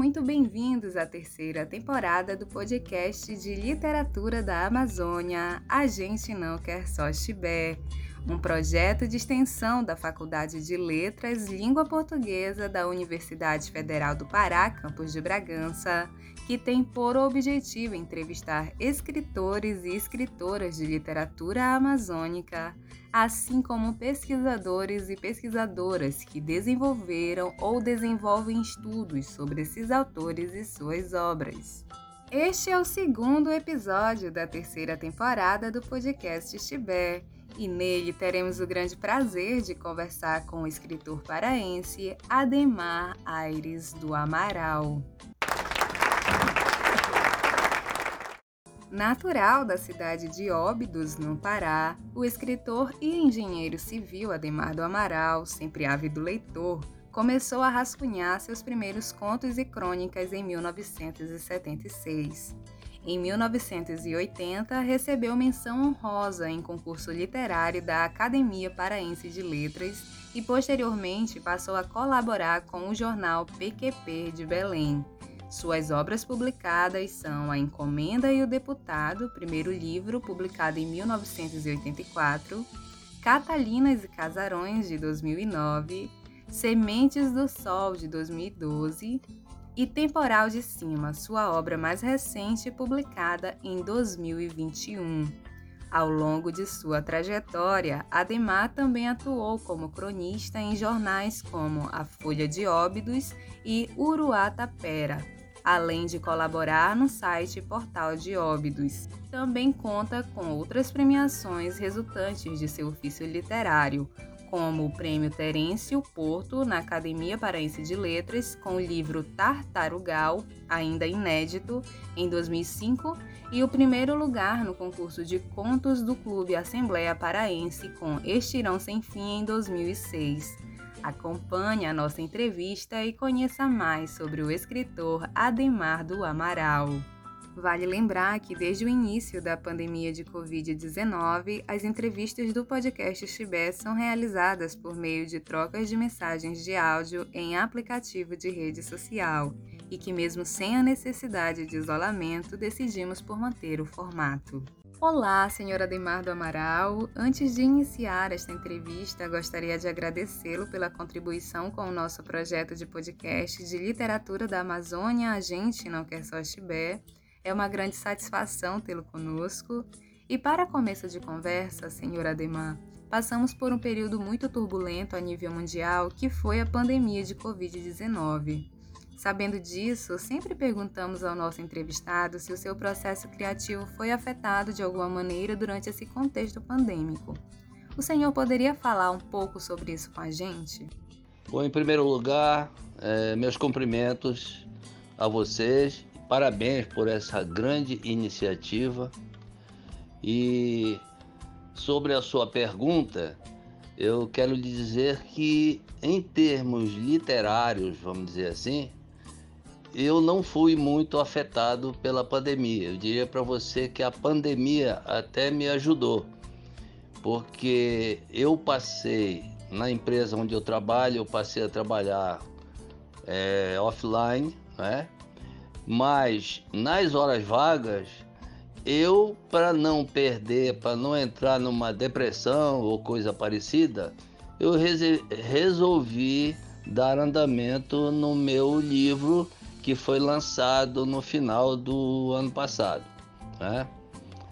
Muito bem-vindos à terceira temporada do podcast de literatura da Amazônia. A Gente Não Quer Só Chibé, um projeto de extensão da Faculdade de Letras Língua Portuguesa da Universidade Federal do Pará, campus de Bragança, que tem por objetivo entrevistar escritores e escritoras de literatura amazônica, assim como pesquisadores e pesquisadoras que desenvolveram ou desenvolvem estudos sobre esses autores e suas obras. Este é o segundo episódio da terceira temporada do podcast Tibé e nele teremos o grande prazer de conversar com o escritor paraense Ademar Aires do Amaral. Natural da cidade de Óbidos, no Pará, o escritor e engenheiro civil Ademar do Amaral, sempre ávido leitor, começou a rascunhar seus primeiros contos e crônicas em 1976. Em 1980, recebeu menção honrosa em concurso literário da Academia Paraense de Letras e posteriormente passou a colaborar com o jornal PQP de Belém. Suas obras publicadas são A Encomenda e o Deputado, primeiro livro, publicado em 1984, Catalinas e Casarões, de 2009, Sementes do Sol, de 2012 e Temporal de Cima, sua obra mais recente, publicada em 2021. Ao longo de sua trajetória, Ademar também atuou como cronista em jornais como A Folha de Óbidos e Uruá Tapera, além de colaborar no site Portal de Óbidos. Também conta com outras premiações resultantes de seu ofício literário, como o Prêmio Terêncio Porto na Academia Paraense de Letras com o livro Tartarugal, ainda inédito, em 2005, e o primeiro lugar no concurso de contos do Clube Assembleia Paraense com Estirão Sem Fim em 2006. Acompanhe a nossa entrevista e conheça mais sobre o escritor Ademar do Amaral. Vale lembrar que desde o início da pandemia de Covid-19, as entrevistas do podcast Chibé são realizadas por meio de trocas de mensagens de áudio em aplicativo de rede social e que, mesmo sem a necessidade de isolamento, decidimos por manter o formato. Olá, senhora Ademar do Amaral. Antes de iniciar esta entrevista, gostaria de agradecê-lo pela contribuição com o nosso projeto de podcast de literatura da Amazônia A Gente Não Quer Só Chibé é uma grande satisfação tê-lo conosco. E para começo de conversa, senhor Ademar, passamos por um período muito turbulento a nível mundial que foi a pandemia de Covid-19. Sabendo disso, sempre perguntamos ao nosso entrevistado se o seu processo criativo foi afetado de alguma maneira durante esse contexto pandêmico. O senhor poderia falar um pouco sobre isso com a gente? Bom, em primeiro lugar, é, meus cumprimentos a vocês Parabéns por essa grande iniciativa. E sobre a sua pergunta, eu quero lhe dizer que, em termos literários, vamos dizer assim, eu não fui muito afetado pela pandemia. Eu diria para você que a pandemia até me ajudou, porque eu passei na empresa onde eu trabalho, eu passei a trabalhar é, offline, né? Mas nas horas vagas, eu, para não perder, para não entrar numa depressão ou coisa parecida, eu resolvi dar andamento no meu livro que foi lançado no final do ano passado, né?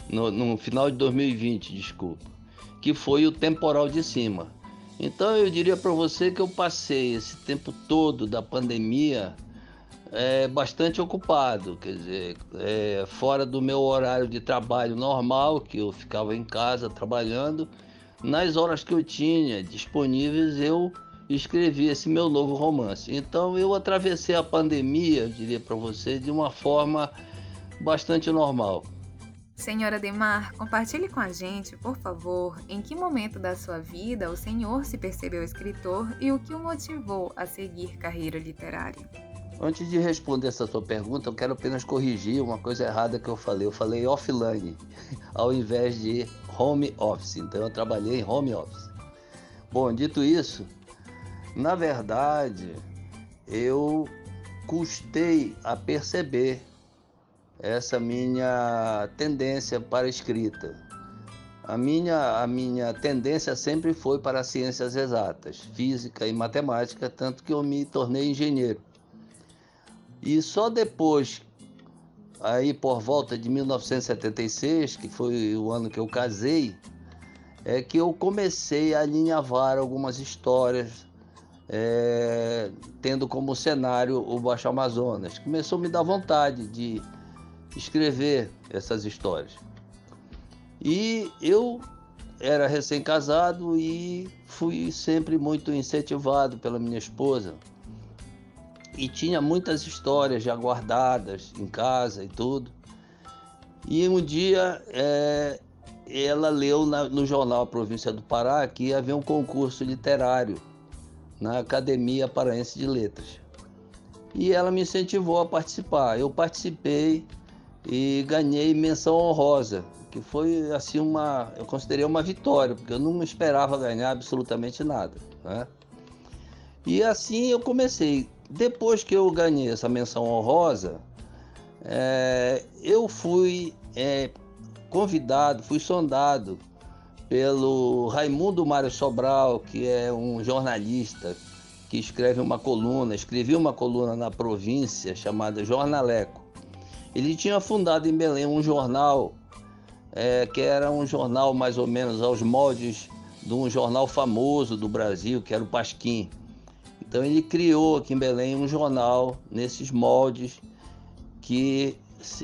no, no final de 2020, desculpa, que foi o Temporal de Cima. Então eu diria para você que eu passei esse tempo todo da pandemia é, bastante ocupado, quer dizer, é, fora do meu horário de trabalho normal, que eu ficava em casa trabalhando, nas horas que eu tinha disponíveis, eu escrevi esse meu novo romance. Então eu atravessei a pandemia, eu diria para você, de uma forma bastante normal. Senhora Demar, compartilhe com a gente, por favor, em que momento da sua vida o senhor se percebeu escritor e o que o motivou a seguir carreira literária. Antes de responder essa sua pergunta, eu quero apenas corrigir uma coisa errada que eu falei. Eu falei offline, ao invés de home office. Então eu trabalhei em home office. Bom, dito isso, na verdade, eu custei a perceber essa minha tendência para escrita. A minha, a minha tendência sempre foi para as ciências exatas, física e matemática, tanto que eu me tornei engenheiro. E só depois, aí por volta de 1976, que foi o ano que eu casei, é que eu comecei a alinhavar algumas histórias, é, tendo como cenário o Baixo Amazonas. Começou a me dar vontade de escrever essas histórias. E eu era recém-casado e fui sempre muito incentivado pela minha esposa. E tinha muitas histórias já guardadas em casa e tudo. E um dia é, ela leu na, no jornal Província do Pará que havia um concurso literário na Academia Paraense de Letras. E ela me incentivou a participar. Eu participei e ganhei menção honrosa, que foi assim uma, eu considerei uma vitória, porque eu não esperava ganhar absolutamente nada, né? E assim eu comecei. Depois que eu ganhei essa menção honrosa, é, eu fui é, convidado, fui sondado pelo Raimundo Mário Sobral, que é um jornalista que escreve uma coluna, escreveu uma coluna na província chamada Jornaleco. Ele tinha fundado em Belém um jornal é, que era um jornal mais ou menos aos moldes de um jornal famoso do Brasil, que era o Pasquim. Então ele criou aqui em Belém um jornal nesses moldes que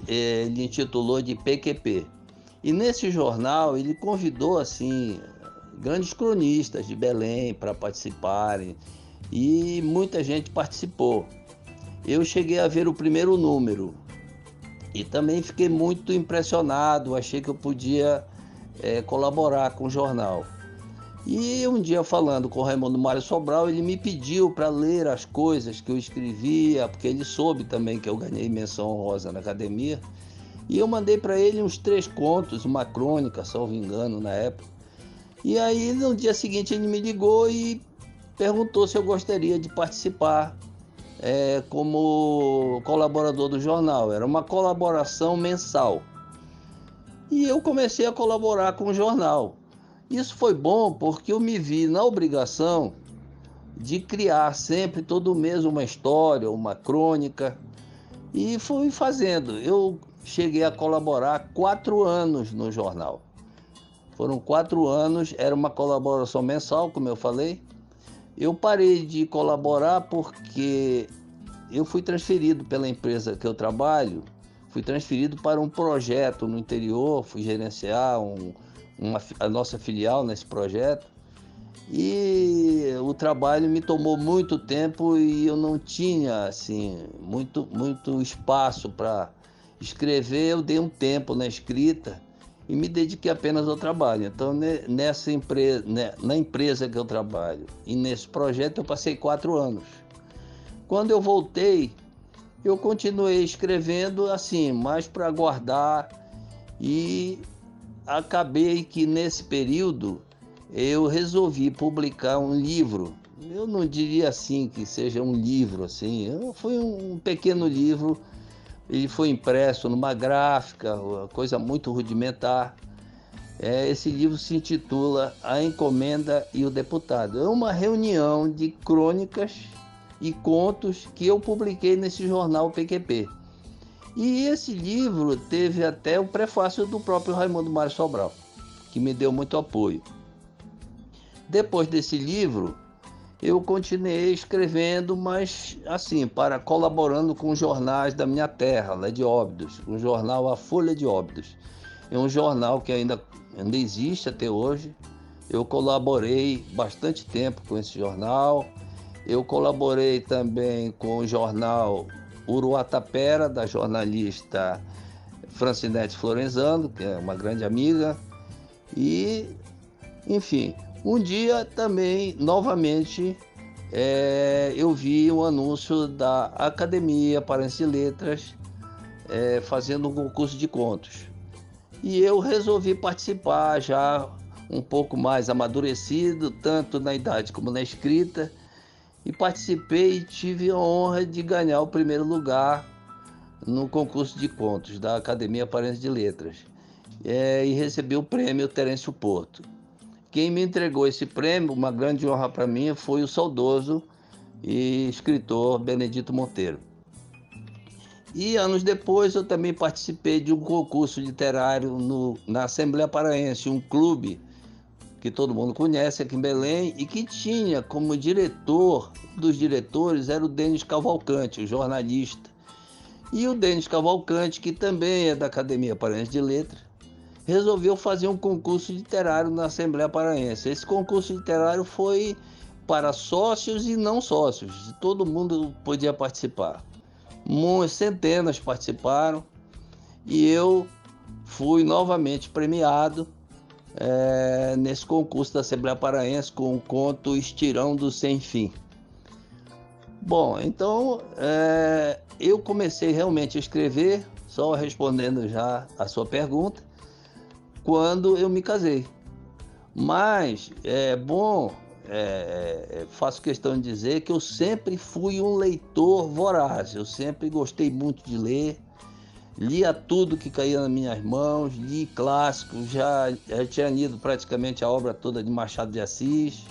é, ele intitulou de PQP. E nesse jornal ele convidou assim grandes cronistas de Belém para participarem e muita gente participou. Eu cheguei a ver o primeiro número e também fiquei muito impressionado, achei que eu podia é, colaborar com o jornal. E um dia falando com o Raimundo Mário Sobral, ele me pediu para ler as coisas que eu escrevia, porque ele soube também que eu ganhei menção honrosa na academia. E eu mandei para ele uns três contos, uma crônica, salvo engano, na época. E aí no dia seguinte ele me ligou e perguntou se eu gostaria de participar é, como colaborador do jornal. Era uma colaboração mensal. E eu comecei a colaborar com o jornal. Isso foi bom porque eu me vi na obrigação de criar sempre todo mês uma história, uma crônica. E fui fazendo. Eu cheguei a colaborar quatro anos no jornal. Foram quatro anos, era uma colaboração mensal, como eu falei. Eu parei de colaborar porque eu fui transferido pela empresa que eu trabalho, fui transferido para um projeto no interior, fui gerenciar um, uma, a nossa filial nesse projeto. E o trabalho me tomou muito tempo e eu não tinha assim muito muito espaço para escrever, eu dei um tempo na escrita e me dediquei apenas ao trabalho. Então, nessa empresa, na empresa que eu trabalho e nesse projeto, eu passei quatro anos. Quando eu voltei, eu continuei escrevendo assim, mais para guardar e acabei que nesse período eu resolvi publicar um livro. Eu não diria assim que seja um livro assim, foi um pequeno livro ele foi impresso numa gráfica, coisa muito rudimentar. É, esse livro se intitula A Encomenda e o Deputado. É uma reunião de crônicas e contos que eu publiquei nesse jornal PQP. E esse livro teve até o prefácio do próprio Raimundo Mário Sobral, que me deu muito apoio. Depois desse livro, eu continuei escrevendo, mas assim, para colaborando com jornais da minha terra, lá de Óbidos, um jornal A Folha de Óbidos. É um jornal que ainda, ainda existe até hoje. Eu colaborei bastante tempo com esse jornal. Eu colaborei também com o jornal Uruatapera, da jornalista Francinete Florenzano, que é uma grande amiga. E, enfim, um dia também, novamente, é, eu vi um anúncio da Academia Paraense de Letras é, fazendo um concurso de contos. E eu resolvi participar já um pouco mais amadurecido, tanto na idade como na escrita. e participei e tive a honra de ganhar o primeiro lugar no concurso de contos da Academia Parense de Letras é, e recebi o prêmio Terêncio Porto. Quem me entregou esse prêmio, uma grande honra para mim, foi o saudoso e escritor Benedito Monteiro. E anos depois eu também participei de um concurso literário no, na Assembleia Paraense, um clube que todo mundo conhece aqui em Belém e que tinha como diretor dos diretores era o Denis Cavalcante, o jornalista. E o Denis Cavalcante, que também é da Academia Paraense de Letras, resolveu fazer um concurso literário na Assembleia Paraense. Esse concurso literário foi para sócios e não sócios, todo mundo podia participar. Centenas participaram e eu fui novamente premiado é, nesse concurso da Assembleia Paraense com o conto Estirão do Sem Fim. Bom, então é, eu comecei realmente a escrever, só respondendo já a sua pergunta, quando eu me casei. Mas é bom, é, é, faço questão de dizer que eu sempre fui um leitor voraz, eu sempre gostei muito de ler, lia tudo que caía nas minhas mãos, li clássicos, já, já tinha lido praticamente a obra toda de Machado de Assis,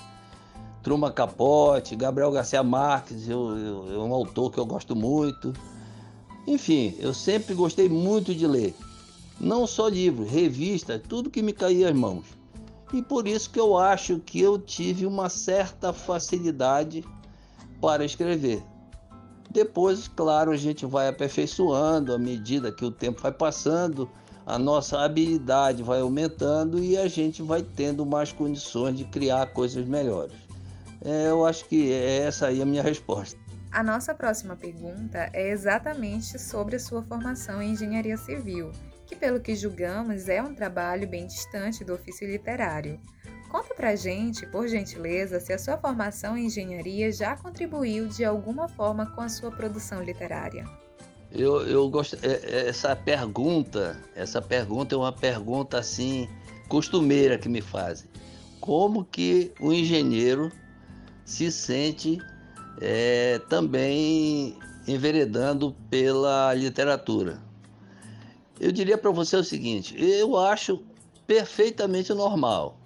Truma Capote, Gabriel Garcia Marques, eu, eu, é um autor que eu gosto muito. Enfim, eu sempre gostei muito de ler. Não só livros, revistas, tudo que me caía às mãos. E por isso que eu acho que eu tive uma certa facilidade para escrever. Depois, claro, a gente vai aperfeiçoando à medida que o tempo vai passando, a nossa habilidade vai aumentando e a gente vai tendo mais condições de criar coisas melhores. É, eu acho que é essa aí a minha resposta. A nossa próxima pergunta é exatamente sobre a sua formação em engenharia civil, que, pelo que julgamos, é um trabalho bem distante do ofício literário. Conta pra gente, por gentileza, se a sua formação em engenharia já contribuiu de alguma forma com a sua produção literária. Eu, eu gosto. É, é, essa pergunta, essa pergunta é uma pergunta assim costumeira que me fazem. Como que o engenheiro se sente é, também enveredando pela literatura. Eu diria para você o seguinte: eu acho perfeitamente normal.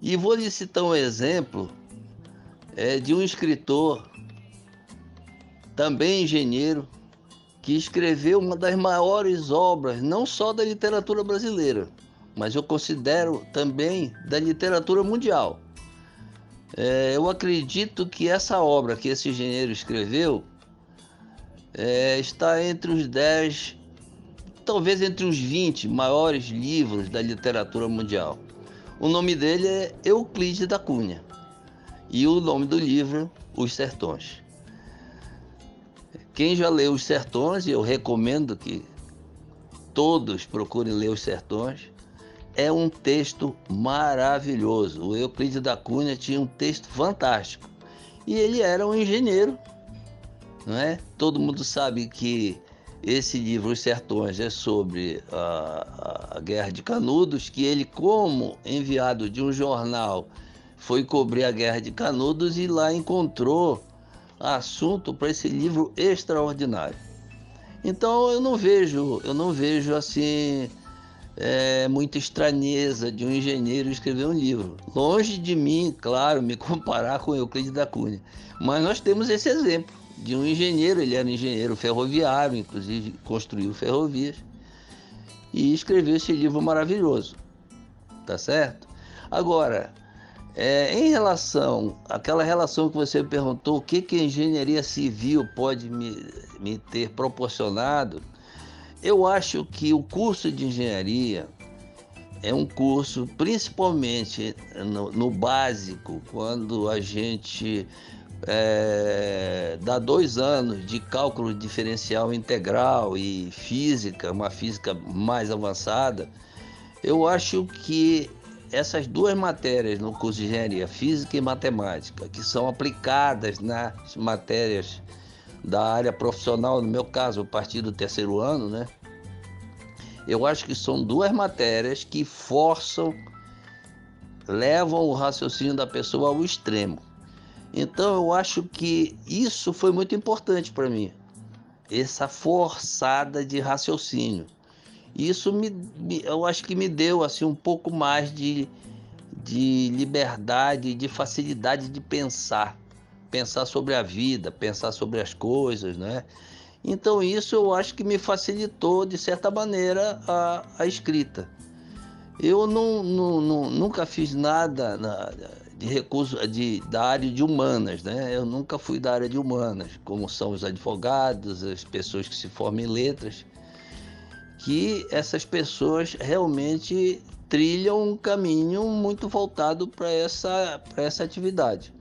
E vou lhe citar um exemplo é, de um escritor, também engenheiro, que escreveu uma das maiores obras, não só da literatura brasileira, mas eu considero também da literatura mundial. É, eu acredito que essa obra que esse engenheiro escreveu é, está entre os 10, talvez entre os 20 maiores livros da literatura mundial. O nome dele é Euclides da Cunha e o nome do livro, Os Sertões. Quem já leu Os Sertões, e eu recomendo que todos procurem ler Os Sertões, é um texto maravilhoso. O Euclides da Cunha tinha um texto fantástico. E ele era um engenheiro, não é? Todo mundo sabe que esse livro, Os Sertões, é sobre a, a Guerra de Canudos, que ele, como enviado de um jornal, foi cobrir a Guerra de Canudos e lá encontrou assunto para esse livro extraordinário. Então eu não vejo, eu não vejo assim é, muita estranheza de um engenheiro escrever um livro. Longe de mim, claro, me comparar com Euclides da Cunha. Mas nós temos esse exemplo de um engenheiro, ele era engenheiro ferroviário, inclusive construiu ferrovias, e escreveu esse livro maravilhoso. Tá certo? Agora, é, em relação àquela relação que você perguntou, o que, que a engenharia civil pode me, me ter proporcionado, eu acho que o curso de engenharia é um curso, principalmente no, no básico, quando a gente é, dá dois anos de cálculo diferencial integral e física, uma física mais avançada, eu acho que essas duas matérias no curso de engenharia, física e matemática, que são aplicadas nas matérias da área profissional, no meu caso, a partir do terceiro ano, né? Eu acho que são duas matérias que forçam, levam o raciocínio da pessoa ao extremo. Então eu acho que isso foi muito importante para mim, essa forçada de raciocínio. Isso me, eu acho que me deu assim um pouco mais de, de liberdade, de facilidade de pensar, pensar sobre a vida, pensar sobre as coisas, né? Então isso eu acho que me facilitou de certa maneira a, a escrita. Eu não, não, não, nunca fiz nada na, de recurso de, da área de humanas, né? Eu nunca fui da área de humanas, como são os advogados, as pessoas que se formam em letras, que essas pessoas realmente trilham um caminho muito voltado para essa, essa atividade.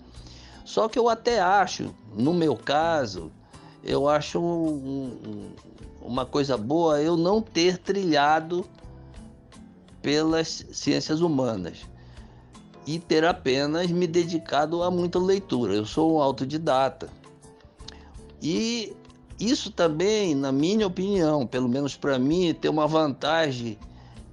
Só que eu até acho, no meu caso, eu acho um, uma coisa boa eu não ter trilhado pelas ciências humanas e ter apenas me dedicado a muita leitura. Eu sou um autodidata. E isso também, na minha opinião, pelo menos para mim, tem uma vantagem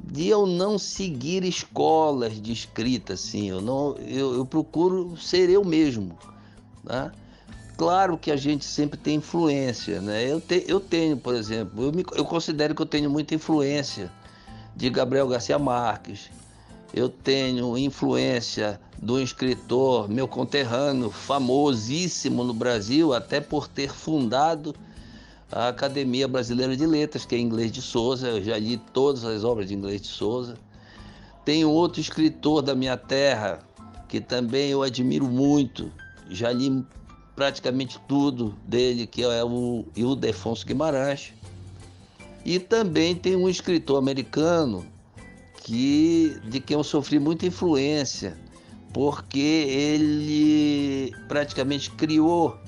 de eu não seguir escolas de escrita, assim. Eu, não, eu, eu procuro ser eu mesmo. Né? Claro que a gente sempre tem influência, né? Eu, te, eu tenho, por exemplo, eu, me, eu considero que eu tenho muita influência de Gabriel Garcia Marques. Eu tenho influência do escritor, meu conterrâneo, famosíssimo no Brasil, até por ter fundado a Academia Brasileira de Letras, que é Inglês de Souza. Eu já li todas as obras de Inglês de Souza. Tenho outro escritor da minha terra, que também eu admiro muito. Já li praticamente tudo dele, que é o Ildefonso Guimarães. E também tem um escritor americano que de quem eu sofri muita influência, porque ele praticamente criou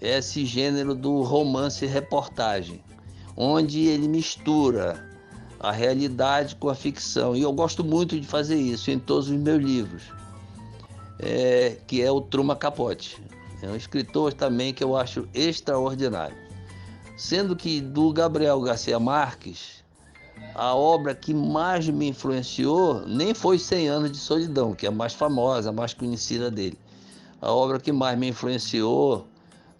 esse gênero do romance reportagem, onde ele mistura a realidade com a ficção. E eu gosto muito de fazer isso em todos os meus livros, é, que é o Truma Capote. É um escritor também que eu acho extraordinário. Sendo que do Gabriel Garcia Marques, a obra que mais me influenciou nem foi 100 anos de solidão, que é a mais famosa, a mais conhecida dele. A obra que mais me influenciou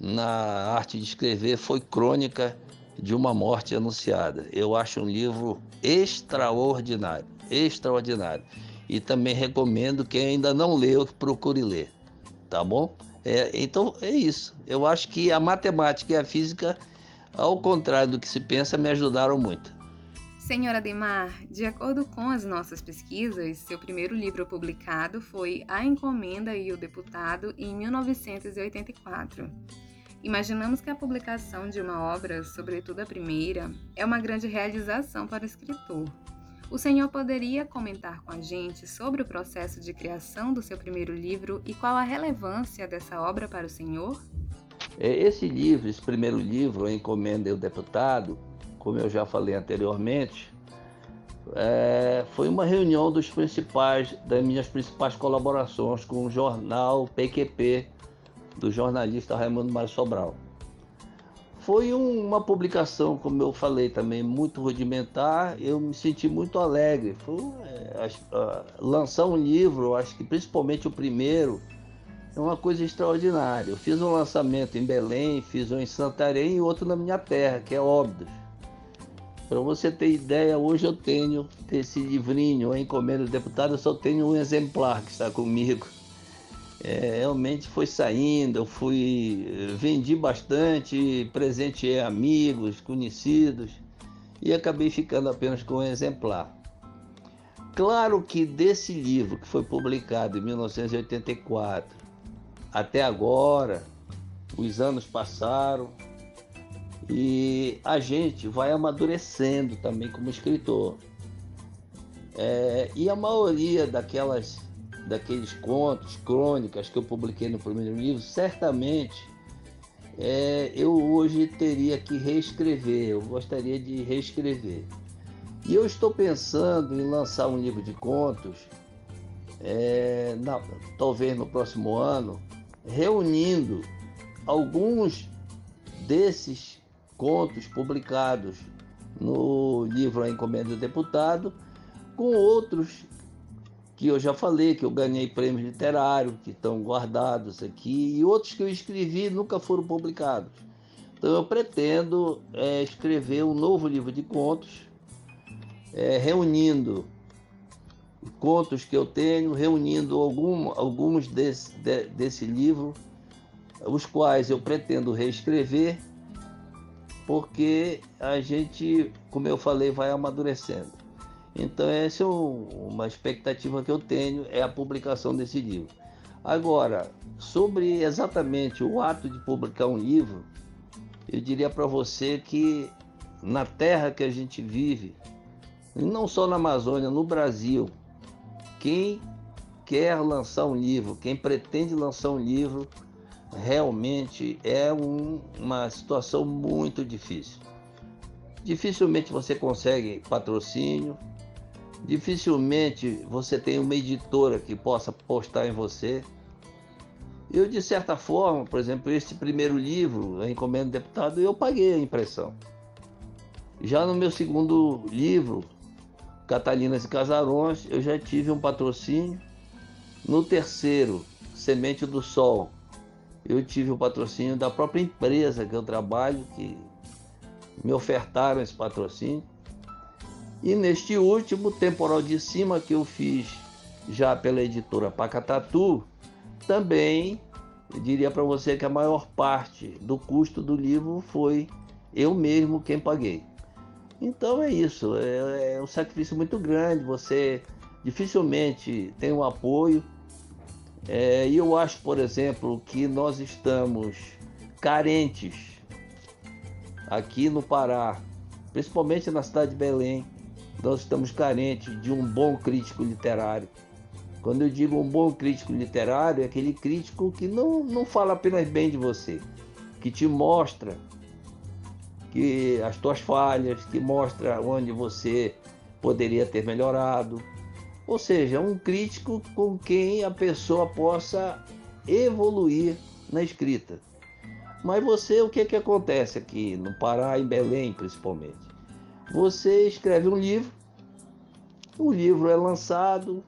na arte de escrever foi Crônica de uma Morte Anunciada. Eu acho um livro extraordinário, extraordinário. E também recomendo quem ainda não leu que procure ler, tá bom? É, então é isso. Eu acho que a matemática e a física, ao contrário do que se pensa, me ajudaram muito. Senhora Demar, de acordo com as nossas pesquisas, seu primeiro livro publicado foi A Encomenda e o Deputado em 1984. Imaginamos que a publicação de uma obra, sobretudo a primeira, é uma grande realização para o escritor. O senhor poderia comentar com a gente sobre o processo de criação do seu primeiro livro e qual a relevância dessa obra para o senhor? É, esse livro, esse primeiro livro, A Encomenda e o Deputado, como eu já falei anteriormente, é, foi uma reunião dos principais, das minhas principais colaborações com o jornal PQP, do jornalista Raimundo Mário Sobral. Foi uma publicação, como eu falei também, muito rudimentar. Eu me senti muito alegre. Foi, é, lançar um livro, acho que principalmente o primeiro, é uma coisa extraordinária. Eu fiz um lançamento em Belém, fiz um em Santarém e outro na minha terra, que é Óbidos. Para você ter ideia, hoje eu tenho esse livrinho, a encomenda do deputado, eu só tenho um exemplar que está comigo é, realmente foi saindo, eu fui, vendi bastante, presenteei amigos, conhecidos e acabei ficando apenas com um exemplar. Claro que desse livro que foi publicado em 1984 até agora, os anos passaram e a gente vai amadurecendo também como escritor. É, e a maioria daquelas daqueles contos, crônicas que eu publiquei no primeiro livro, certamente é, eu hoje teria que reescrever, eu gostaria de reescrever. E eu estou pensando em lançar um livro de contos, é, na, talvez no próximo ano, reunindo alguns desses contos publicados no livro A Encomenda do Deputado, com outros que eu já falei, que eu ganhei prêmios literários, que estão guardados aqui, e outros que eu escrevi nunca foram publicados. Então eu pretendo é, escrever um novo livro de contos, é, reunindo contos que eu tenho, reunindo algum, alguns desse, de, desse livro, os quais eu pretendo reescrever, porque a gente, como eu falei, vai amadurecendo. Então essa é uma expectativa que eu tenho, é a publicação desse livro. Agora, sobre exatamente o ato de publicar um livro, eu diria para você que na terra que a gente vive, e não só na Amazônia, no Brasil, quem quer lançar um livro, quem pretende lançar um livro, realmente é um, uma situação muito difícil. Dificilmente você consegue patrocínio, dificilmente você tem uma editora que possa postar em você. Eu, de certa forma, por exemplo, este primeiro livro, A Encomenda do Deputado, eu paguei a impressão. Já no meu segundo livro, Catalinas e Casarões, eu já tive um patrocínio. No terceiro, Semente do Sol, eu tive o patrocínio da própria empresa que eu trabalho, que me ofertaram esse patrocínio. E neste último, Temporal de Cima, que eu fiz já pela editora Pacatatu, também eu diria para você que a maior parte do custo do livro foi eu mesmo quem paguei. Então é isso, é, é um sacrifício muito grande, você dificilmente tem um apoio. É, e eu acho, por exemplo, que nós estamos carentes aqui no Pará, principalmente na cidade de Belém, nós estamos carentes de um bom crítico literário. Quando eu digo um bom crítico literário, é aquele crítico que não, não fala apenas bem de você, que te mostra que as tuas falhas, que mostra onde você poderia ter melhorado. Ou seja, um crítico com quem a pessoa possa evoluir na escrita. Mas você, o que, é que acontece aqui no Pará, em Belém principalmente? Você escreve um livro, o livro é lançado,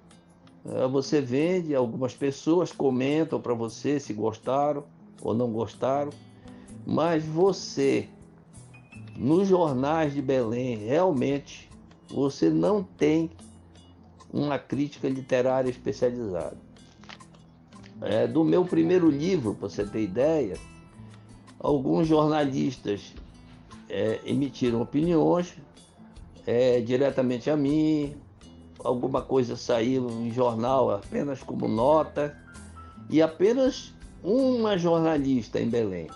eh, você vende, algumas pessoas comentam para você se gostaram ou não gostaram, mas você nos jornais de Belém, realmente, você não tem uma crítica literária especializada. É, do meu primeiro livro, para você ter ideia, alguns jornalistas é, emitiram opiniões é, diretamente a mim, alguma coisa saiu em jornal apenas como nota, e apenas uma jornalista em Belém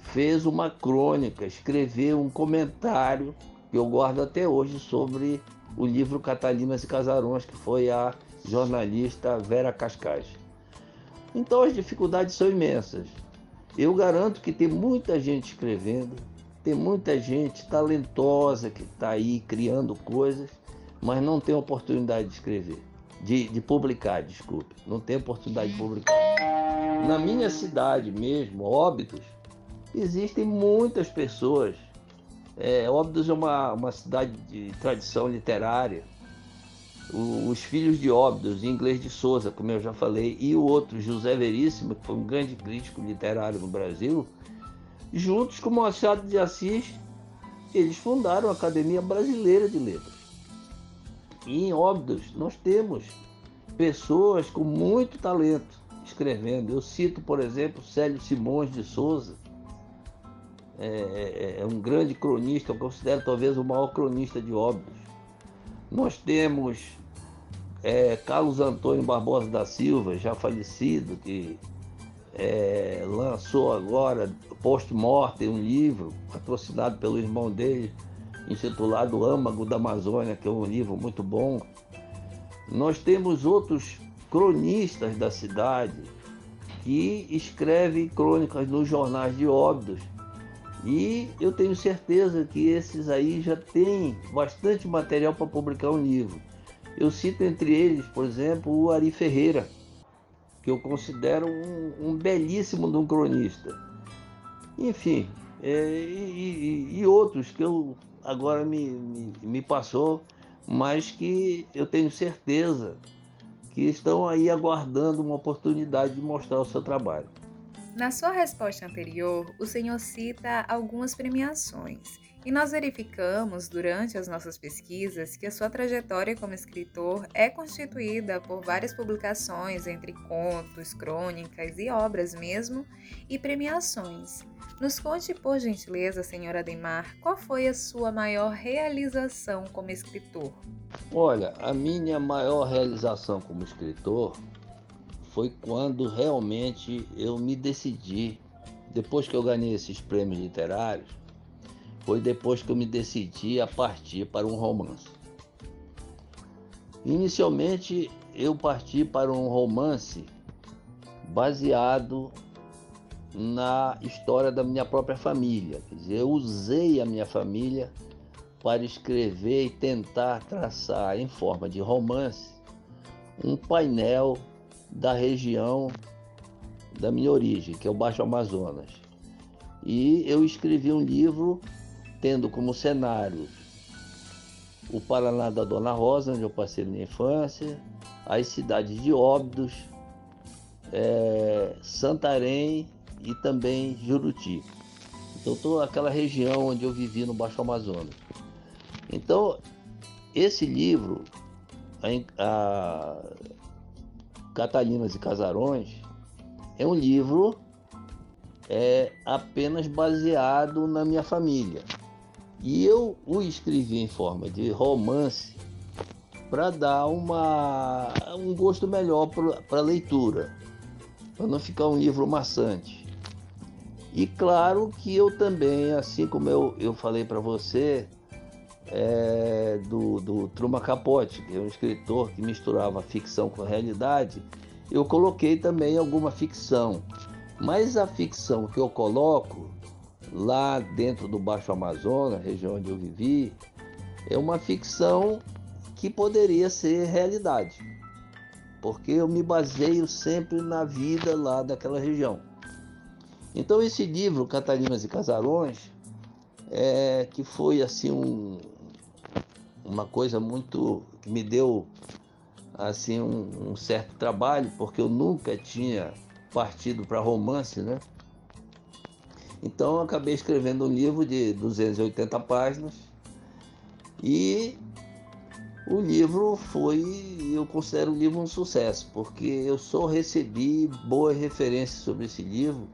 fez uma crônica, escreveu um comentário que eu guardo até hoje sobre o livro Catalinas e Casarões, que foi a jornalista Vera Cascais. Então as dificuldades são imensas. Eu garanto que tem muita gente escrevendo, tem muita gente talentosa que está aí criando coisas, mas não tem oportunidade de escrever, de, de publicar, desculpe, não tem oportunidade de publicar. Na minha cidade mesmo, Óbidos, existem muitas pessoas. É, Óbidos é uma, uma cidade de tradição literária. O, os filhos de Óbidos, em inglês de Souza, como eu já falei, e o outro, José Veríssimo, que foi um grande crítico literário no Brasil, juntos com Machado de Assis, eles fundaram a Academia Brasileira de Letras. E em Óbidos nós temos pessoas com muito talento escrevendo. Eu cito, por exemplo, Célio Simões de Souza, é, é, é, um grande cronista, eu considero talvez o maior cronista de Óbidos. Nós temos é, Carlos Antônio Barbosa da Silva, já falecido, que é, lançou agora, post-mortem, um livro patrocinado pelo irmão dele, intitulado Âmago da Amazônia, que é um livro muito bom. Nós temos outros cronistas da cidade que escrevem crônicas nos jornais de Óbidos e eu tenho certeza que esses aí já têm bastante material para publicar um livro. Eu cito entre eles, por exemplo, o Ari Ferreira, que eu considero um, um belíssimo de um cronista. Enfim, é, e, e, e, outros que eu agora me, me, me passou, mas que eu tenho certeza que estão aí aguardando uma oportunidade de mostrar o seu trabalho. Na sua resposta anterior, o senhor cita algumas premiações. E nós verificamos durante as nossas pesquisas que a sua trajetória como escritor é constituída por várias publicações entre contos, crônicas e obras mesmo, e premiações. Nos conte, por gentileza, senhora Ademar, qual foi a sua maior realização como escritor? Olha, a minha maior realização como escritor foi quando realmente eu me decidi, depois que eu ganhei esses prêmios literários, foi depois que eu me decidi a partir para um romance. Inicialmente, eu parti para um romance baseado na história da minha própria família. Quer dizer, eu usei a minha família para escrever e tentar traçar em forma de romance um painel da região da minha origem, que é o Baixo Amazonas. E eu escrevi um livro tendo como cenário o Paraná da Dona Rosa, onde eu passei minha infância, as cidades de Óbidos, é, Santarém e também Juruti. Então, toda aquela região onde eu vivi no Baixo Amazonas. Então, esse livro, a, a Catalinas e Casarões, é um livro é, apenas baseado na minha família. E eu o escrevi em forma de romance para dar uma, um gosto melhor para a leitura, para não ficar um livro maçante. E claro que eu também, assim como eu, eu falei para você, é, do, do Truman Capote, que é um escritor que misturava ficção com realidade, eu coloquei também alguma ficção. Mas a ficção que eu coloco lá dentro do Baixo Amazonas, região onde eu vivi, é uma ficção que poderia ser realidade, porque eu me baseio sempre na vida lá daquela região. Então esse livro, Catarinas e Casarões, é, que foi assim um, uma coisa muito que me deu assim um, um certo trabalho, porque eu nunca tinha partido para romance, né? Então eu acabei escrevendo um livro de 280 páginas e o livro foi, eu considero o livro um sucesso, porque eu só recebi boas referências sobre esse livro.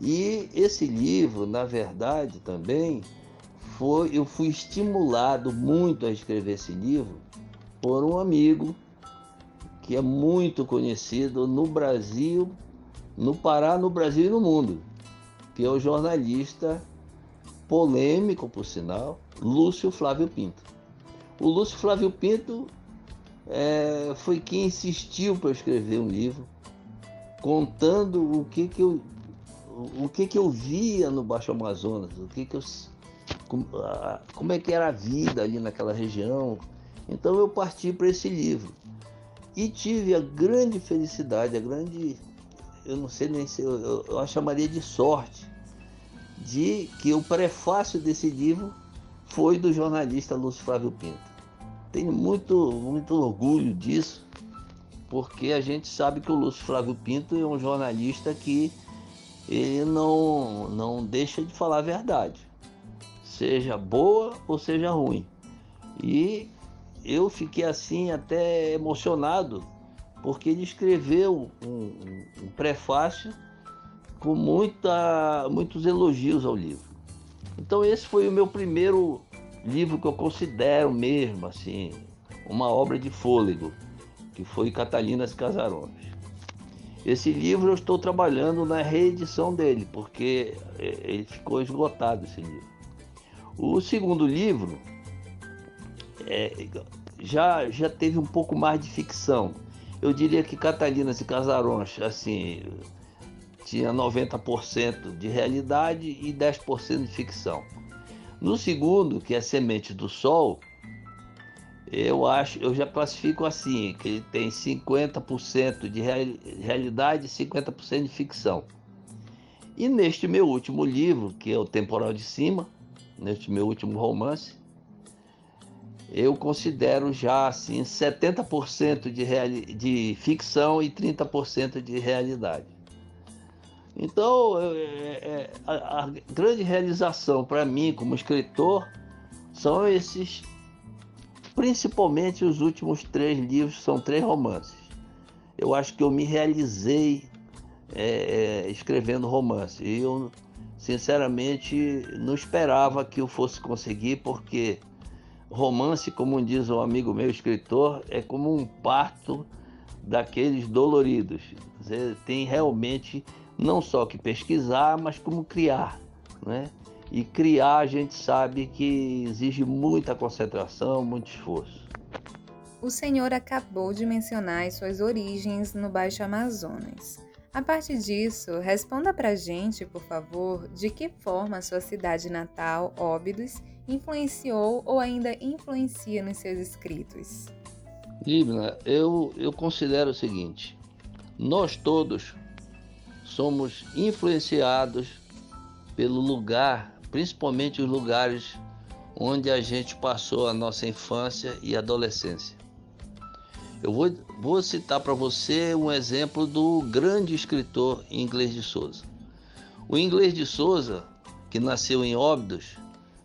E esse livro, na verdade, também foi, eu fui estimulado muito a escrever esse livro por um amigo que é muito conhecido no Brasil, no Pará, no Brasil e no mundo, que é o jornalista polêmico, por sinal, Lúcio Flávio Pinto. O Lúcio Flávio Pinto é, foi quem insistiu para escrever um livro contando o que, que eu o que, que eu via no Baixo Amazonas, o que, que eu como, como é que era a vida ali naquela região. Então eu parti para esse livro e tive a grande felicidade, a grande eu não sei nem se eu, eu, eu chamaria de sorte, de que o prefácio desse livro foi do jornalista Lúcio Flávio Pinto. Tenho muito, muito orgulho disso, porque a gente sabe que o Lúcio Flávio Pinto é um jornalista que ele não, não deixa de falar a verdade, seja boa ou seja ruim. E eu fiquei assim até emocionado porque ele escreveu um, um, um prefácio com muita, muitos elogios ao livro. Então esse foi o meu primeiro livro que eu considero mesmo assim uma obra de fôlego, que foi Catalinas Casarões. Esse livro eu estou trabalhando na reedição dele, porque é, ele ficou esgotado esse livro. O segundo livro é, já, já teve um pouco mais de ficção, eu diria que Catalinas e Casarões, assim, tinha 90% de realidade e 10% de ficção. No segundo, que é Semente do Sol, eu acho, eu já classifico assim, que ele tem 50% de realidade e 50% de ficção. E neste meu último livro, que é o Temporal de Cima, neste meu último romance, eu considero já assim 70% de, de ficção e 30% de realidade. Então, é, é, a, a grande realização para mim como escritor são esses, principalmente os últimos três livros, são três romances. Eu acho que eu me realizei é, é escrevendo romance. E eu, sinceramente, não esperava que eu fosse conseguir, porque romance, como diz um amigo meu, escritor, é como um parto daqueles doloridos. Você tem realmente não só que pesquisar, mas como criar, né? E criar a gente sabe que exige muita concentração, muito esforço. O senhor acabou de mencionar as suas origens no Baixo Amazonas. A partir disso, responda pra gente, por favor, de que forma sua cidade natal, Óbidos, influenciou ou ainda influencia nos seus escritos? Libna, eu, eu considero o seguinte: nós todos somos influenciados pelo lugar, principalmente os lugares onde a gente passou a nossa infância e adolescência. Eu vou, vou citar para você um exemplo do grande escritor Inglês de Souza. O Inglês de Souza, que nasceu em Óbidos,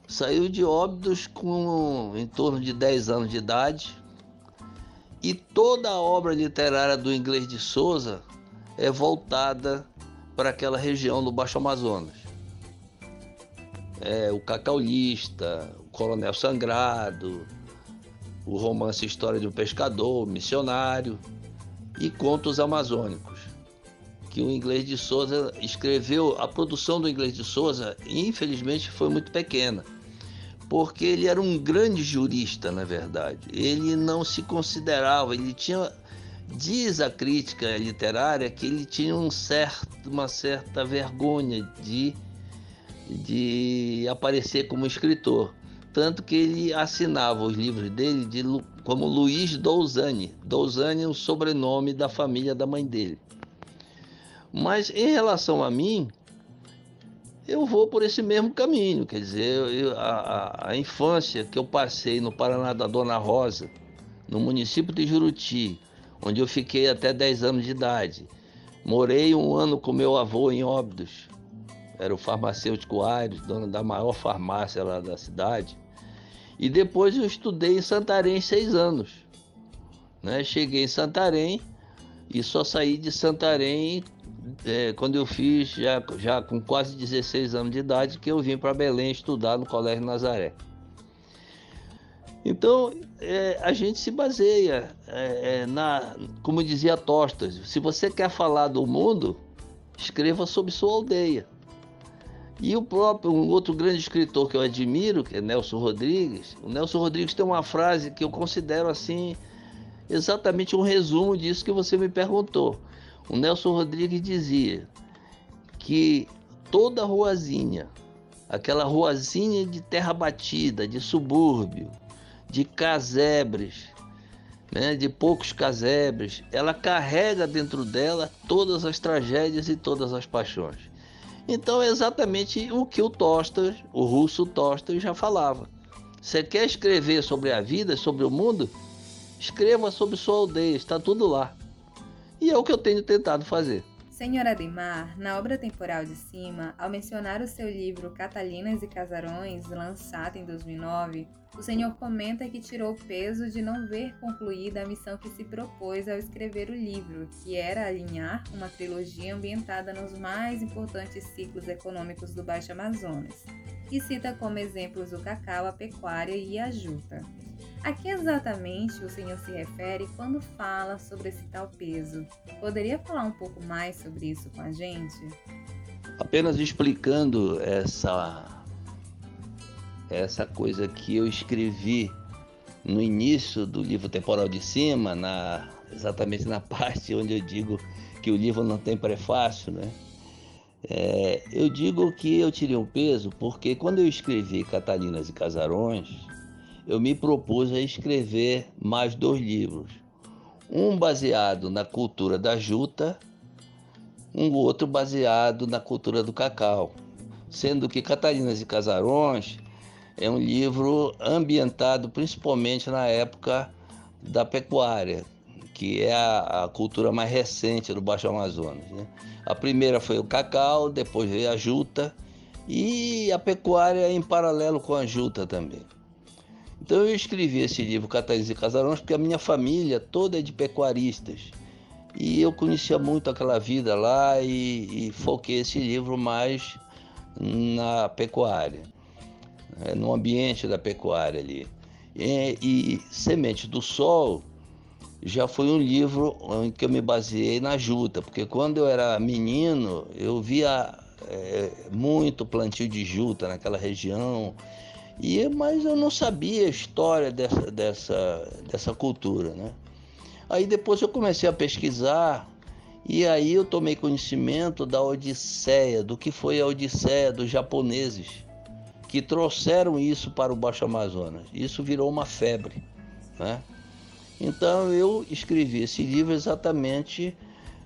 saiu de Óbidos com em torno de 10 anos de idade. E toda a obra literária do Inglês de Souza é voltada para aquela região do Baixo Amazonas. É, o Cacaulista, o Coronel Sangrado, o romance História de um Pescador, Missionário e Contos Amazônicos, que o Inglês de Souza escreveu. A produção do Inglês de Souza, infelizmente, foi muito pequena, porque ele era um grande jurista, na verdade. Ele não se considerava, ele tinha diz a crítica literária que ele tinha um certo, uma certa vergonha de, de aparecer como escritor tanto que ele assinava os livros dele de, como Luiz Douzani. Douzani é o sobrenome da família da mãe dele. Mas em relação a mim, eu vou por esse mesmo caminho. Quer dizer, eu, a, a, infância que eu passei no Paraná da Dona Rosa, no município de Juruti, onde eu fiquei até 10 anos de idade. Morei um ano com meu avô em Óbidos, era o farmacêutico Aires, dono da maior farmácia lá da cidade. E depois eu estudei em Santarém seis anos. Né? Cheguei em Santarém e só saí de Santarém é, quando eu fiz, já, já com quase 16 anos de idade, que eu vim para Belém estudar no Colégio Nazaré. Então, é, a gente se baseia é, é na, como dizia Tostas, se você quer falar do mundo, escreva sobre sua aldeia. E o próprio, um outro grande escritor que eu admiro, que é Nelson Rodrigues, o Nelson Rodrigues tem uma frase que eu considero assim, exatamente um resumo disso que você me perguntou. O Nelson Rodrigues dizia que toda ruazinha, aquela ruazinha de terra batida, de subúrbio, de casebres, né, de poucos casebres, ela carrega dentro dela todas as tragédias e todas as paixões. Então é exatamente o que o Tostas, o russo Tostas, já falava. Você quer escrever sobre a vida, sobre o mundo? Escreva sobre sua aldeia, está tudo lá. E é o que eu tenho tentado fazer. Senhora Ademar, na obra temporal de cima, ao mencionar o seu livro Catalinas e Casarões, lançado em 2009, o senhor comenta que tirou o peso de não ver concluída a missão que se propôs ao escrever o livro, que era alinhar uma trilogia ambientada nos mais importantes ciclos econômicos do Baixo Amazonas, e cita como exemplos o cacau, a pecuária e a juta. A que exatamente o senhor se refere quando fala sobre esse tal peso? Poderia falar um pouco mais sobre isso com a gente? Apenas explicando essa essa coisa que eu escrevi no início do livro Temporal de Cima, na, exatamente na parte onde eu digo que o livro não tem prefácio, né? É, eu digo que eu tirei um peso porque quando eu escrevi Catalinas e Casarões, eu me propus a escrever mais dois livros. Um baseado na cultura da juta, um outro baseado na cultura do cacau. Sendo que Catalinas e Casarões é um livro ambientado principalmente na época da pecuária, que é a, a cultura mais recente do Baixo Amazonas. Né? A primeira foi o cacau, depois veio a juta e a pecuária em paralelo com a juta também. Então eu escrevi esse livro Catarina e Casarões porque a minha família toda é de pecuaristas. E eu conhecia muito aquela vida lá e, e foquei esse livro mais na pecuária, né, no ambiente da pecuária ali. E, e Semente do Sol já foi um livro em que eu me baseei na juta, porque quando eu era menino eu via é, muito plantio de juta naquela região, e mas eu não sabia a história dessa, dessa, dessa cultura, né? Aí depois eu comecei a pesquisar e aí eu tomei conhecimento da Odisseia, do que foi a Odisseia dos japoneses, que trouxeram isso para o Baixo Amazonas. Isso virou uma febre, né? Então eu escrevi esse livro exatamente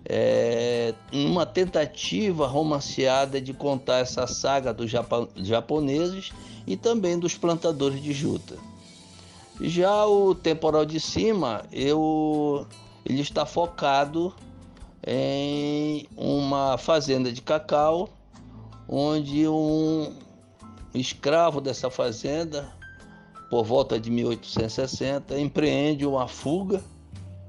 é, uma tentativa romanceada de contar essa saga dos japoneses e também dos plantadores de juta. Já o temporal de cima, eu, ele está focado em uma fazenda de cacau, onde um escravo dessa fazenda, por volta de 1860, empreende uma fuga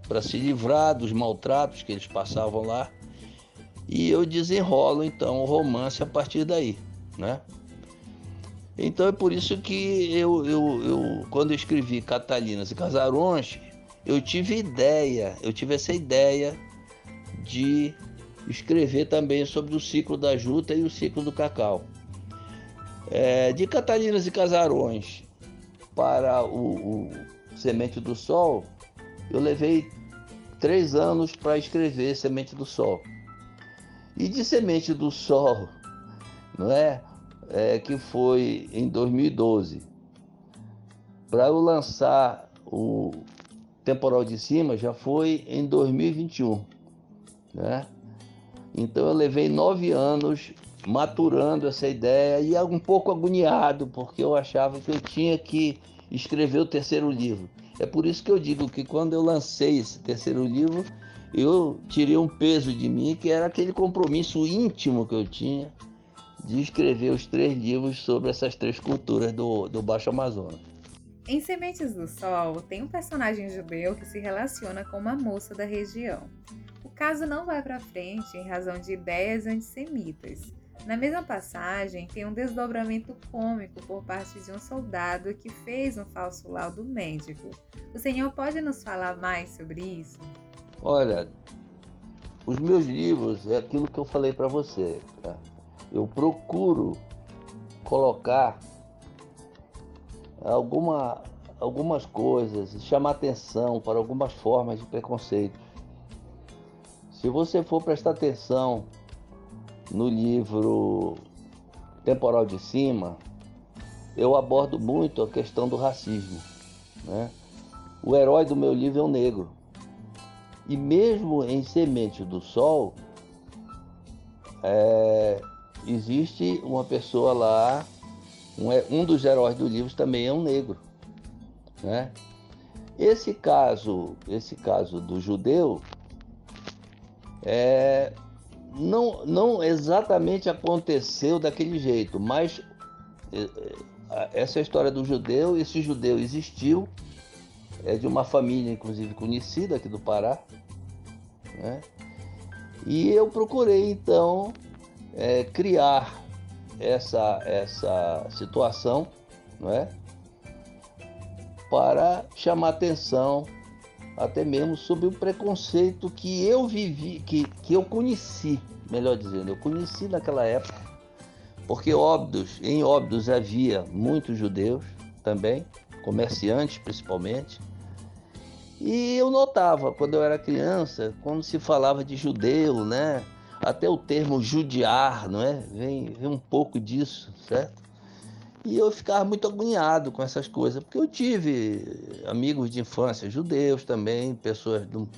para se livrar dos maltratos que eles passavam lá. E eu desenrolo então o romance a partir daí, né? Então é por isso que eu, eu, eu quando eu escrevi Catalinas e Casarões, eu tive ideia, eu tive essa ideia de escrever também sobre o ciclo da juta e o ciclo do cacau. É, de Catalinas e Casarões para o, o Semente do Sol, eu levei três anos para escrever Semente do Sol. E de Semente do Sol, não é? é, que foi em 2012. Para eu lançar o Temporal de Cima já foi em 2021, né? Então eu levei nove anos maturando essa ideia e um pouco agoniado, porque eu achava que eu tinha que escrever o terceiro livro. É por isso que eu digo que quando eu lancei esse terceiro livro, eu tirei um peso de mim, que era aquele compromisso íntimo que eu tinha de escrever os três livros sobre essas três culturas do, do Baixo Amazonas. Em Sementes do Sol, tem um personagem judeu que se relaciona com uma moça da região. O caso não vai para frente em razão de ideias antissemitas. Na mesma passagem, tem um desdobramento cômico por parte de um soldado que fez um falso laudo médico. O senhor pode nos falar mais sobre isso? Olha, os meus livros é aquilo que eu falei para você. Tá? eu procuro colocar alguma, algumas coisas chamar atenção para algumas formas de preconceito. Se você for prestar atenção no livro Temporal de Cima, eu abordo muito a questão do racismo. Né? O herói do meu livro é um negro. E mesmo em Semente do Sol, é, existe uma pessoa lá, um, é, um dos heróis do livro também é um negro, né? Esse caso, esse caso do judeu, é, não, não exatamente aconteceu daquele jeito, mas é, é, essa é história do judeu. Esse judeu existiu, é de uma família, inclusive conhecida aqui do Pará, né? E eu procurei então é, criar essa, essa situação, não é? Para chamar atenção até mesmo sobre o preconceito que eu vivi, que, que eu conheci, melhor dizendo, eu conheci naquela época, porque Óbidos, em Óbidos havia muitos judeus também, comerciantes principalmente, e eu notava quando eu era criança, quando se falava de judeu, né? Até o termo judiar, não é? Vem, vem um pouco disso, certo? E eu ficava muito agoniado com essas coisas, porque eu tive amigos de infância judeus também, pessoas do,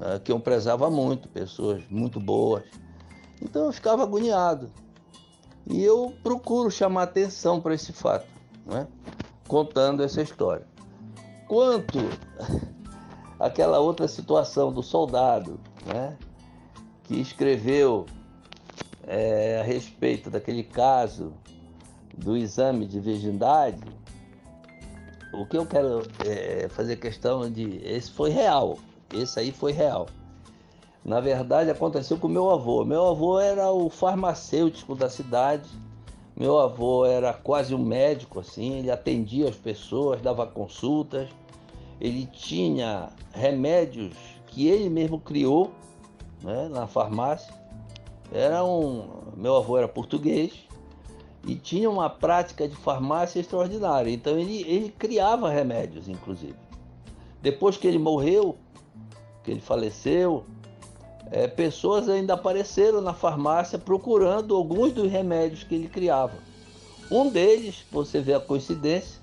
ah, que eu prezava muito, pessoas muito boas. Então eu ficava agoniado. E eu procuro chamar atenção para esse fato. né? contando essa história. Quanto àquela outra situação do soldado, né? que escreveu é, a respeito daquele caso do exame de virgindade, o que eu quero é, fazer questão de. Esse foi real. Esse aí foi real. Na verdade, aconteceu com meu avô. Meu avô era o farmacêutico da cidade. Meu avô era quase um médico, assim. Ele atendia as pessoas, dava consultas. Ele tinha remédios que ele mesmo criou né, na farmácia. Era um. Meu avô era português e tinha uma prática de farmácia extraordinária. Então ele, ele criava remédios, inclusive. Depois que ele morreu, que ele faleceu, é, pessoas ainda apareceram na farmácia procurando alguns dos remédios que ele criava. Um deles, você vê a coincidência,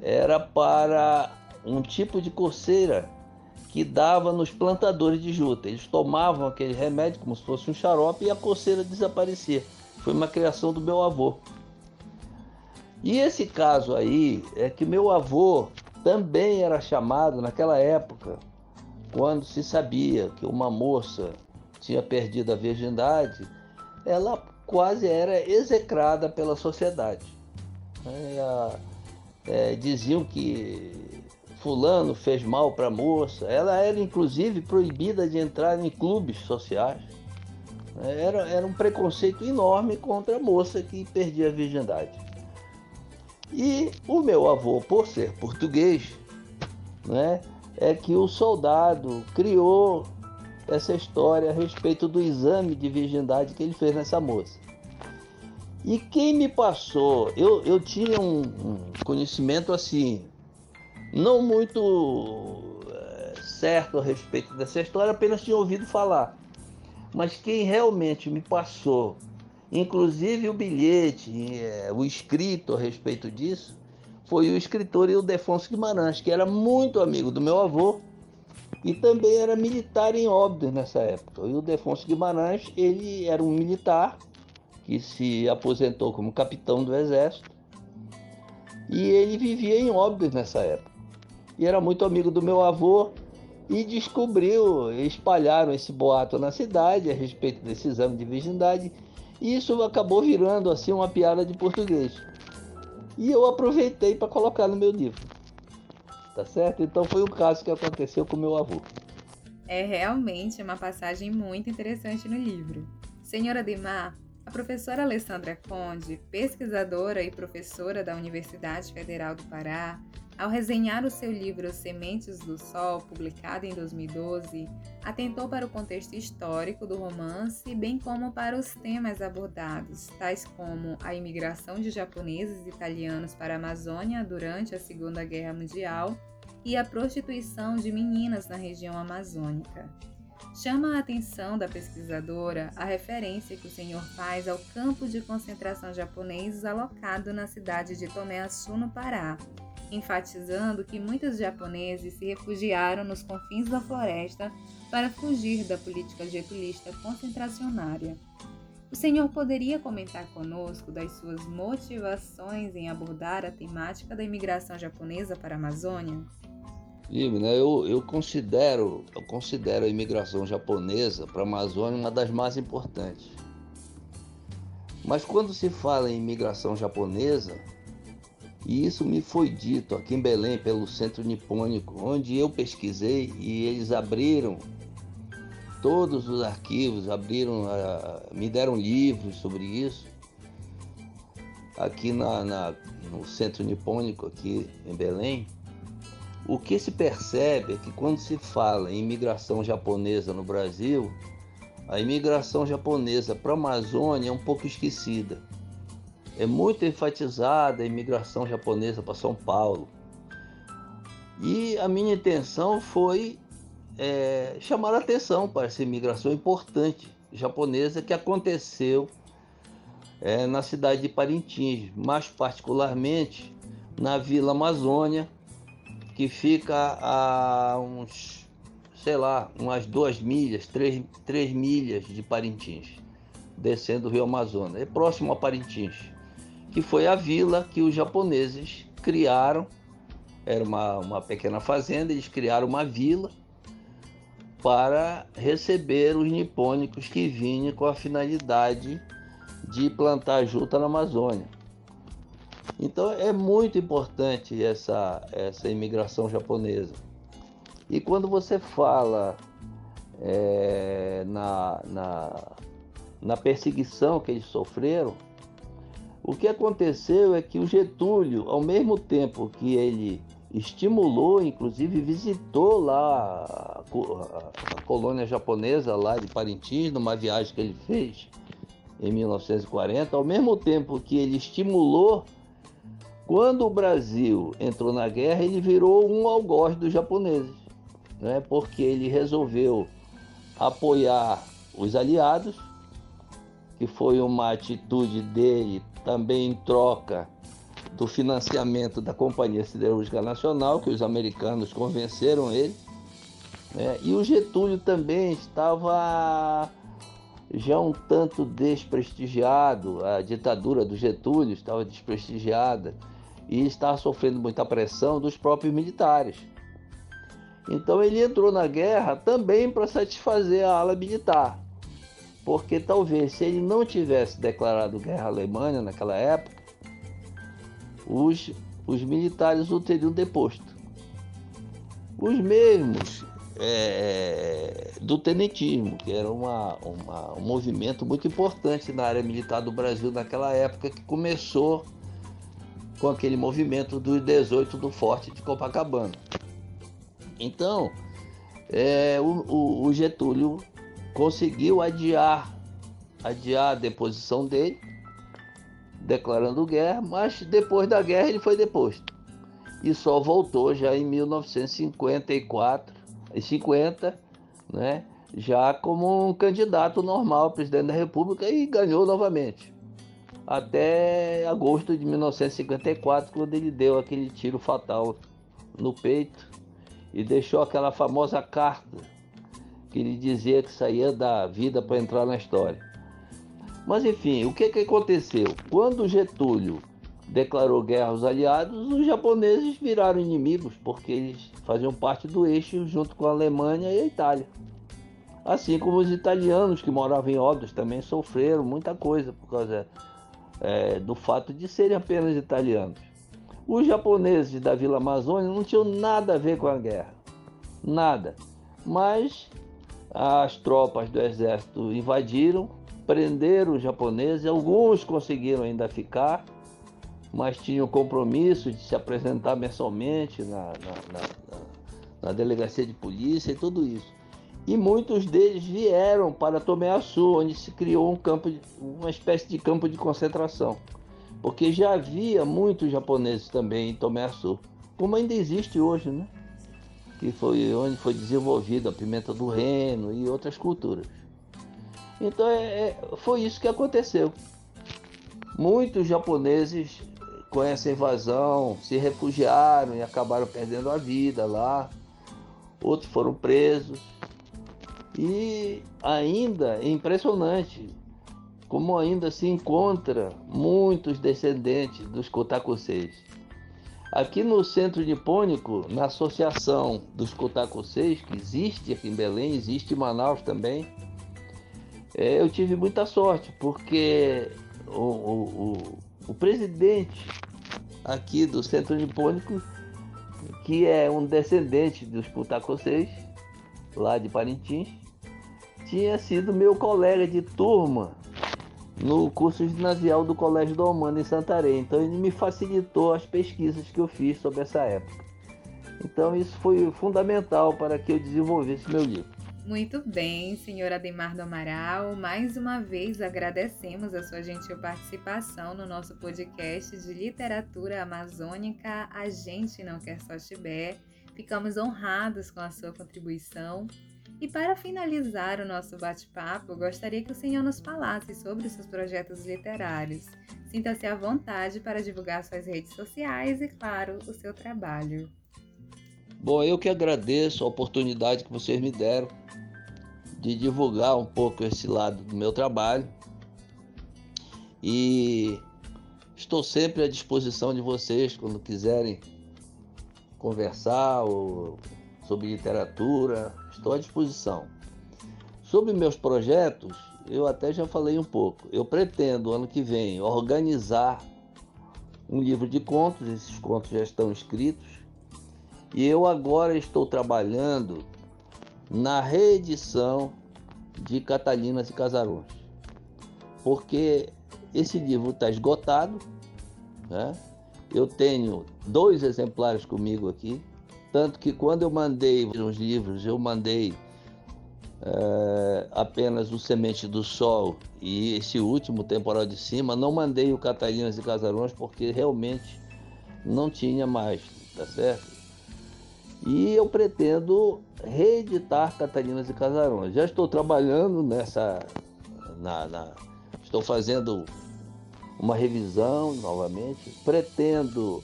era para um tipo de coceira que dava nos plantadores de juta. Eles tomavam aquele remédio como se fosse um xarope e a coceira desaparecia. Foi uma criação do meu avô. E esse caso aí é que meu avô também era chamado naquela época quando se sabia que uma moça tinha perdido a virgindade, ela quase era execrada pela sociedade. É, é, diziam que fulano fez mal para a moça. Ela era inclusive proibida de entrar em clubes sociais. Era, era um preconceito enorme contra a moça que perdia a virgindade. E o meu avô, por ser português, né, é que o soldado criou essa história a respeito do exame de virgindade que ele fez nessa moça. E quem me passou, eu, eu tinha um, um conhecimento assim, não muito é, certo a respeito dessa história, apenas tinha ouvido falar. Mas quem realmente me passou, inclusive o bilhete, é, o escrito a respeito disso, foi o escritor Ildefonso Guimarães, que era muito amigo do meu avô e também era militar em Óbidos nessa época. O Ildefonso Guimarães, ele era um militar que se aposentou como capitão do exército e ele vivia em Óbidos nessa época. E era muito amigo do meu avô e descobriu, espalharam esse boato na cidade a respeito desse exame de virgindade e isso acabou virando assim uma piada de português. E eu aproveitei para colocar no meu livro. Tá certo? Então foi um caso que aconteceu com meu avô. É realmente uma passagem muito interessante no livro. Senhora Ademar, a professora Alessandra Conde, pesquisadora e professora da Universidade Federal do Pará, ao resenhar o seu livro Sementes do Sol, publicado em 2012, atentou para o contexto histórico do romance, bem como para os temas abordados, tais como a imigração de japoneses e italianos para a Amazônia durante a Segunda Guerra Mundial e a prostituição de meninas na região amazônica. Chama a atenção da pesquisadora a referência que o senhor faz ao campo de concentração japonês alocado na cidade de Tomé-Açu, no Pará, enfatizando que muitos japoneses se refugiaram nos confins da floresta para fugir da política getulista concentracionária. O senhor poderia comentar conosco das suas motivações em abordar a temática da imigração japonesa para a Amazônia? Libre, né? eu, eu, considero, eu considero a imigração japonesa para a Amazônia uma das mais importantes. Mas quando se fala em imigração japonesa, e isso me foi dito aqui em Belém pelo Centro Nipônico, onde eu pesquisei e eles abriram todos os arquivos, abriram, uh, me deram livros sobre isso. Aqui na, na, no Centro Nipônico, aqui em Belém, o que se percebe é que quando se fala em imigração japonesa no Brasil, a imigração japonesa para a Amazônia é um pouco esquecida é muito enfatizada a imigração japonesa para São Paulo. E a minha intenção foi é, chamar a atenção para essa imigração importante japonesa que aconteceu é, na cidade de Parintins, mais particularmente na Vila Amazônia, que fica a uns, sei lá, umas duas milhas, três, três milhas de Parintins, descendo o rio Amazonas. É próximo a Parintins. Que foi a vila que os japoneses criaram. Era uma, uma pequena fazenda, eles criaram uma vila para receber os nipônicos que vinham com a finalidade de plantar juta na Amazônia. Então é muito importante essa, essa imigração japonesa. E quando você fala é, na, na, na perseguição que eles sofreram, o que aconteceu é que o Getúlio, ao mesmo tempo que ele estimulou, inclusive visitou lá a, colônia japonesa lá de Parintins, numa viagem que ele fez em 1940, ao mesmo tempo que ele estimulou, quando o Brasil entrou na guerra, ele virou um algoz dos japoneses, né? porque ele resolveu apoiar os aliados, que foi uma atitude dele também em troca do financiamento da Companhia Siderúrgica Nacional, que os americanos convenceram ele. Né? E o Getúlio também estava já um tanto desprestigiado, a ditadura do Getúlio estava desprestigiada e estava sofrendo muita pressão dos próprios militares. Então ele entrou na guerra também para satisfazer a ala militar. Porque talvez se ele não tivesse declarado guerra à Alemanha naquela época, os, os militares o teriam deposto. Os mesmos é, do tenentismo, que era uma, uma, um movimento muito importante na área militar do Brasil naquela época, que começou com aquele movimento dos 18 do Forte de Copacabana. Então, é, o, o, Getúlio conseguiu adiar, adiar a deposição dele, declarando guerra, mas depois da guerra ele foi deposto. E só voltou já em 1954 e 50, né, já como um candidato normal presidente da República e ganhou novamente. Até agosto de 1954, quando ele deu aquele tiro fatal no peito e deixou aquela famosa carta que ele dizia que saía da vida para entrar na história. Mas enfim, o que, que aconteceu? Quando Getúlio declarou guerra aos aliados, os japoneses viraram inimigos, porque eles faziam parte do eixo junto com a Alemanha e a Itália. Assim como os italianos que moravam em Óbidos também sofreram muita coisa por causa é, do fato de serem apenas italianos. Os japoneses da Vila Amazônia não tinham nada a ver com a guerra, nada. Mas as tropas do exército invadiram, prenderam os japoneses, alguns conseguiram ainda ficar, mas tinham compromisso de se apresentar mensalmente na, na, na, na delegacia de polícia e tudo isso. E muitos deles vieram para Tomé Açu, onde se criou um campo, uma espécie de campo de concentração porque já havia muitos japoneses também em Tomé Açu, como ainda existe hoje, né? Que foi onde foi desenvolvida a pimenta do reino e outras culturas. Então é, é, foi isso que aconteceu. Muitos japoneses com essa invasão se refugiaram e acabaram perdendo a vida lá. Outros foram presos. E ainda é impressionante como ainda se encontra muitos descendentes dos Kotakuseis. Aqui no Centro Nipônico, na Associação dos Kotakuseis, que existe aqui em Belém, existe em Manaus também, é, eu tive muita sorte, porque o, o, o, o presidente aqui do Centro Nipônico, que é um descendente dos Kotakuseis, lá de Parintins, tinha sido meu colega de turma no curso ginasial do Colégio do Humano em Santarém. Então ele me facilitou as pesquisas que eu fiz sobre essa época. Então isso foi fundamental para que eu desenvolvesse meu livro. Muito bem, senhor Ademar do Amaral. Mais uma vez agradecemos a sua gentil participação no nosso podcast de literatura amazônica A Gente Não Quer Só Tibé. Ficamos honrados com a sua contribuição e para finalizar o nosso bate-papo, gostaria que o senhor nos falasse sobre os seus projetos literários. Sinta-se à vontade para divulgar suas redes sociais e, claro, o seu trabalho. Bom, eu que agradeço a oportunidade que vocês me deram de divulgar um pouco esse lado do meu trabalho. E estou sempre à disposição de vocês quando quiserem conversar ou sobre literatura, estou à disposição. Sobre meus projetos, eu até já falei um pouco. Eu pretendo, ano que vem, organizar um livro de contos, esses contos já estão escritos, e eu agora estou trabalhando na reedição de Catalinas e Casarões, porque esse livro está esgotado, né? Eu tenho dois exemplares comigo aqui, tanto que quando eu mandei os livros, eu mandei é, apenas o Semente do Sol e esse último Temporal de Cima, não mandei o Catalinas e Casarões porque realmente não tinha mais, tá certo? E eu pretendo reeditar Catalinas e Casarões. Já estou trabalhando nessa. Na, na, estou fazendo uma revisão novamente. Pretendo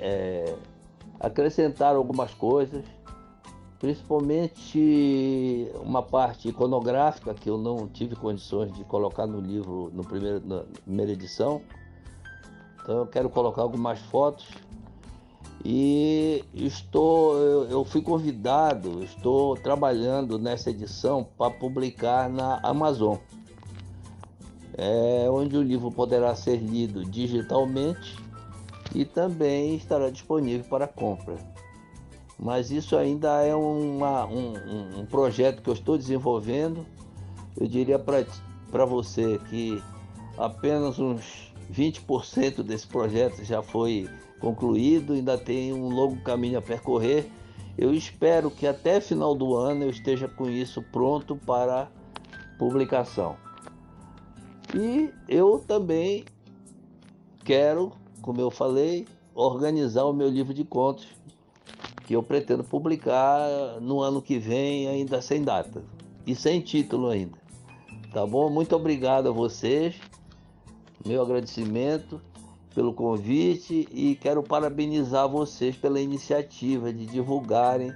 é, acrescentar algumas coisas, principalmente uma parte iconográfica que eu não tive condições de colocar no livro no primeiro, na primeira edição. Então eu quero colocar algumas fotos. E estou eu, eu fui convidado, estou trabalhando nessa edição para publicar na Amazon. É, onde o livro poderá ser lido digitalmente e também estará disponível para compra. Mas isso ainda é uma, um, um, projeto que eu estou desenvolvendo. Eu diria para você que apenas uns 20% desse projeto já foi concluído, ainda tem um longo caminho a percorrer. Eu espero que até final do ano eu esteja com isso pronto para publicação. E eu também quero, como eu falei, organizar o meu livro de contos, que eu pretendo publicar no ano que vem, ainda sem data e sem título ainda. Tá bom? Muito obrigado a vocês. Meu agradecimento pelo convite e quero parabenizar vocês pela iniciativa de divulgarem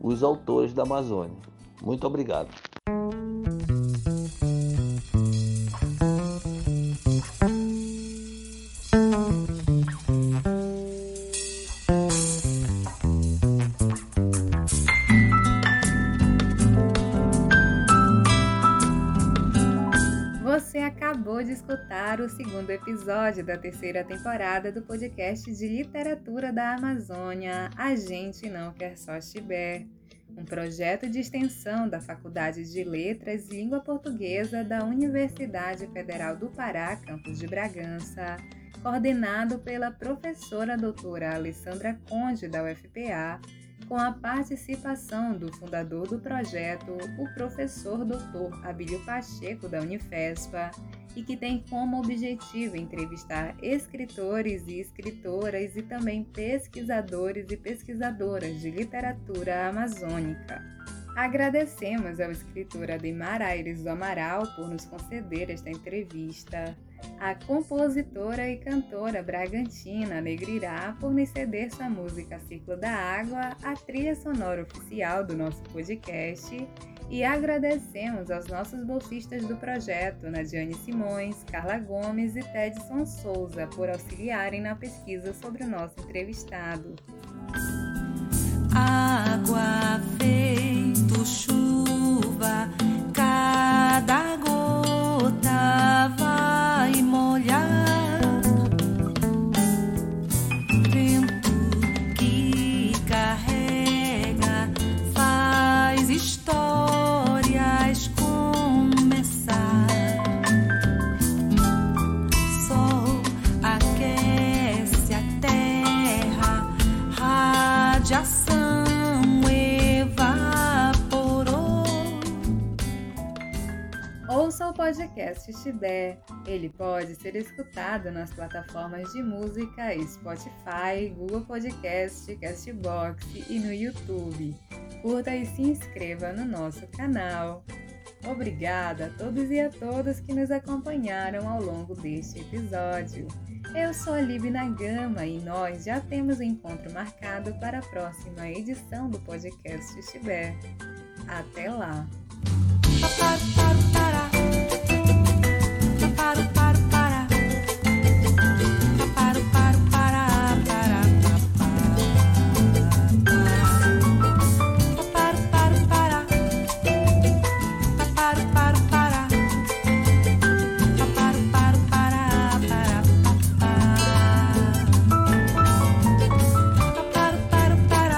os autores da Amazônia. Muito obrigado. Episódio da terceira temporada do podcast de literatura da Amazônia A Gente Não Quer Só Chibé, um projeto de extensão da Faculdade de Letras e Língua Portuguesa da Universidade Federal do Pará, campus de Bragança, coordenado pela professora doutora Alessandra Conde da UFPA, com a participação do fundador do projeto, o professor doutor Abílio Pacheco da Unifespa, e que tem como objetivo entrevistar escritores e escritoras e também pesquisadores e pesquisadoras de literatura amazônica. Agradecemos ao escritor Ademar Aires do Amaral por nos conceder esta entrevista, à compositora e cantora Bragantina Negrirá por nos ceder sua música Ciclo da Água, a trilha sonora oficial do nosso podcast e agradecemos aos nossos bolsistas do projeto, Nadiane Simões, Carla Gomes e Tedson Souza, por auxiliarem na pesquisa sobre o nosso entrevistado. Água feito podcast Chibé. Ele pode ser escutado nas plataformas de música Spotify, Google Podcast, Castbox e no YouTube. Curta e se inscreva no nosso canal. Obrigada a todos e a todas que nos acompanharam ao longo deste episódio. Eu sou a Lib Nagama e nós já temos um encontro marcado para a próxima edição do podcast Chibé. Até lá!